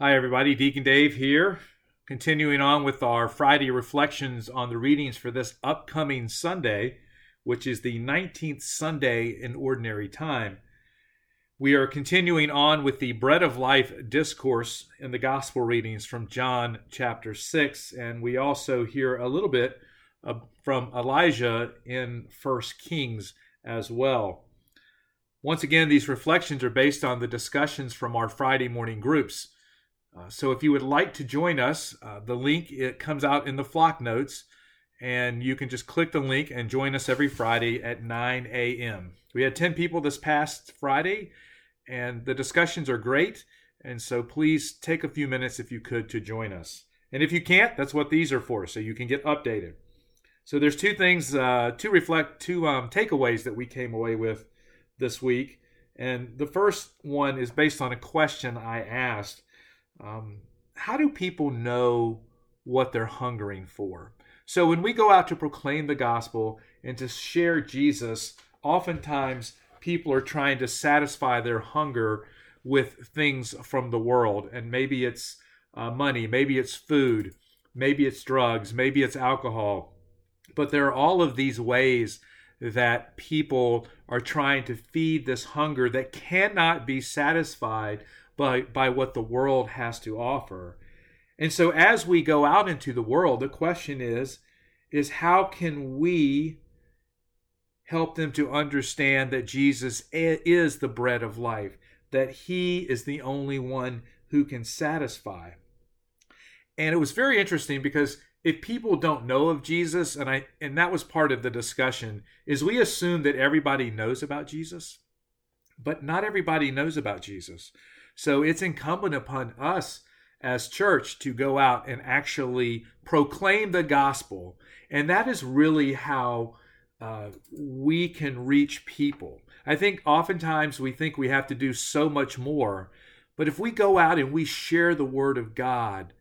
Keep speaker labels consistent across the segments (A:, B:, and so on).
A: Hi, everybody. Deacon Dave here, continuing on with our Friday reflections on the readings for this upcoming Sunday, which is the 19th Sunday in Ordinary Time. We are continuing on with the Bread of Life discourse in the Gospel readings from John chapter 6, and we also hear a little bit from Elijah in First Kings as well. Once again, these reflections are based on the discussions from our Friday morning groups. Uh, so if you would like to join us, uh, the link it comes out in the Flocknotes, and you can just click the link and join us every Friday at 9 a.m. We had 10 people this past Friday, and the discussions are great. And so please take a few minutes if you could to join us. And if you can't, that's what these are for, so you can get updated. So there's two things, uh, to reflect, two um, takeaways that we came away with this week. And the first one is based on a question I asked um, how do people know what they're hungering for? So when we go out to proclaim the gospel and to share Jesus, oftentimes people are trying to satisfy their hunger with things from the world. And maybe it's uh, money, maybe it's food, maybe it's drugs, maybe it's alcohol. But there are all of these ways that people are trying to feed this hunger that cannot be satisfied by, by what the world has to offer. And so as we go out into the world, the question is, is how can we help them to understand that Jesus is the bread of life, that he is the only one who can satisfy. And it was very interesting because if people don't know of Jesus and I and that was part of the discussion is we assume that everybody knows about Jesus, but not everybody knows about Jesus. So it's incumbent upon us as church to go out and actually proclaim the gospel. And that is really how uh, we can reach people. I think oftentimes we think we have to do so much more. But if we go out and we share the word of God,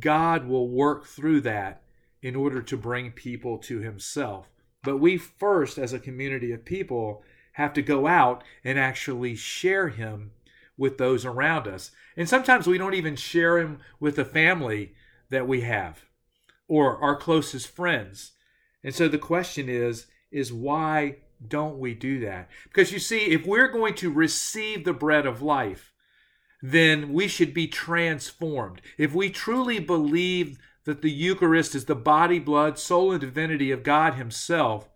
A: God will work through that in order to bring people to himself. But we first, as a community of people, have to go out and actually share him with those around us. And sometimes we don't even share him with the family that we have or our closest friends. And so the question is is why don't we do that? Because you see, if we're going to receive the bread of life, then we should be transformed. If we truly believe that the Eucharist is the body, blood, soul, and divinity of God Himself,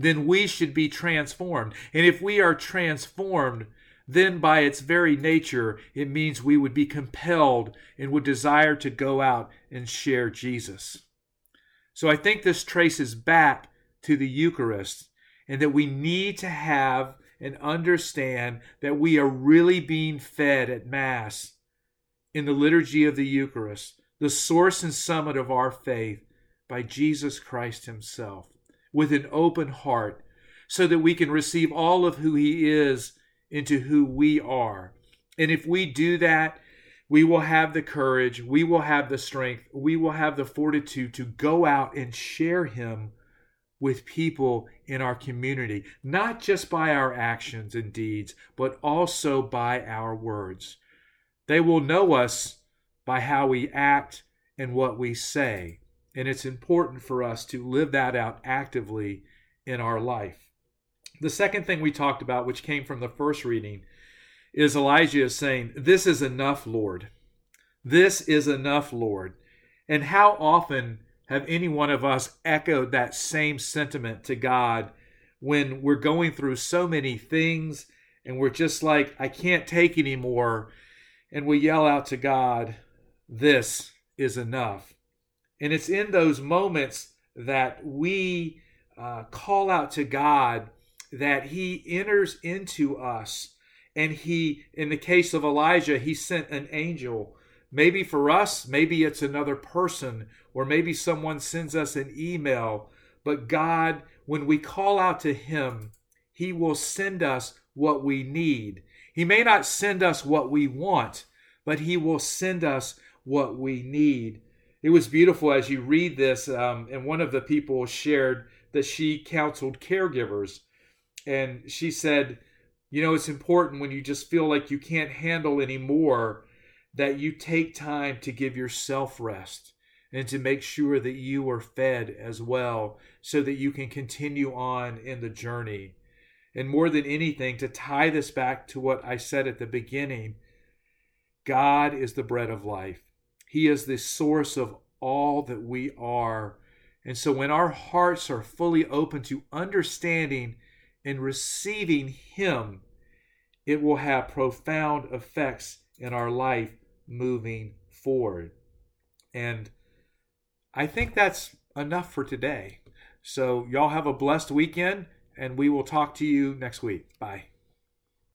A: then we should be transformed. And if we are transformed, then by its very nature, it means we would be compelled and would desire to go out and share Jesus. So I think this traces back to the Eucharist and that we need to have and understand that we are really being fed at Mass in the liturgy of the Eucharist, the source and summit of our faith by Jesus Christ Himself, with an open heart, so that we can receive all of who He is into who we are. And if we do that, we will have the courage, we will have the strength, we will have the fortitude to go out and share Him with people in our community, not just by our actions and deeds, but also by our words. They will know us by how we act and what we say. And it's important for us to live that out actively in our life. The second thing we talked about, which came from the first reading, is Elijah is saying, This is enough, Lord. This is enough, Lord. And how often have any one of us echoed that same sentiment to God when we're going through so many things and we're just like, I can't take anymore. And we yell out to God, This is enough. And it's in those moments that we uh, call out to God that he enters into us. And he, in the case of Elijah, he sent an angel. Maybe for us, maybe it's another person, or maybe someone sends us an email. But God, when we call out to him, he will send us what we need. He may not send us what we want, but he will send us what we need. It was beautiful as you read this, um, and one of the people shared that she counseled caregivers and she said, you know, it's important when you just feel like you can't handle anymore that you take time to give yourself rest and to make sure that you are fed as well so that you can continue on in the journey. And more than anything, to tie this back to what I said at the beginning, God is the bread of life. He is the source of all that we are. And so when our hearts are fully open to understanding and receiving Him, it will have profound effects in our life moving forward. And I think that's enough for today. So, y'all have a blessed weekend, and we will talk to you next week. Bye.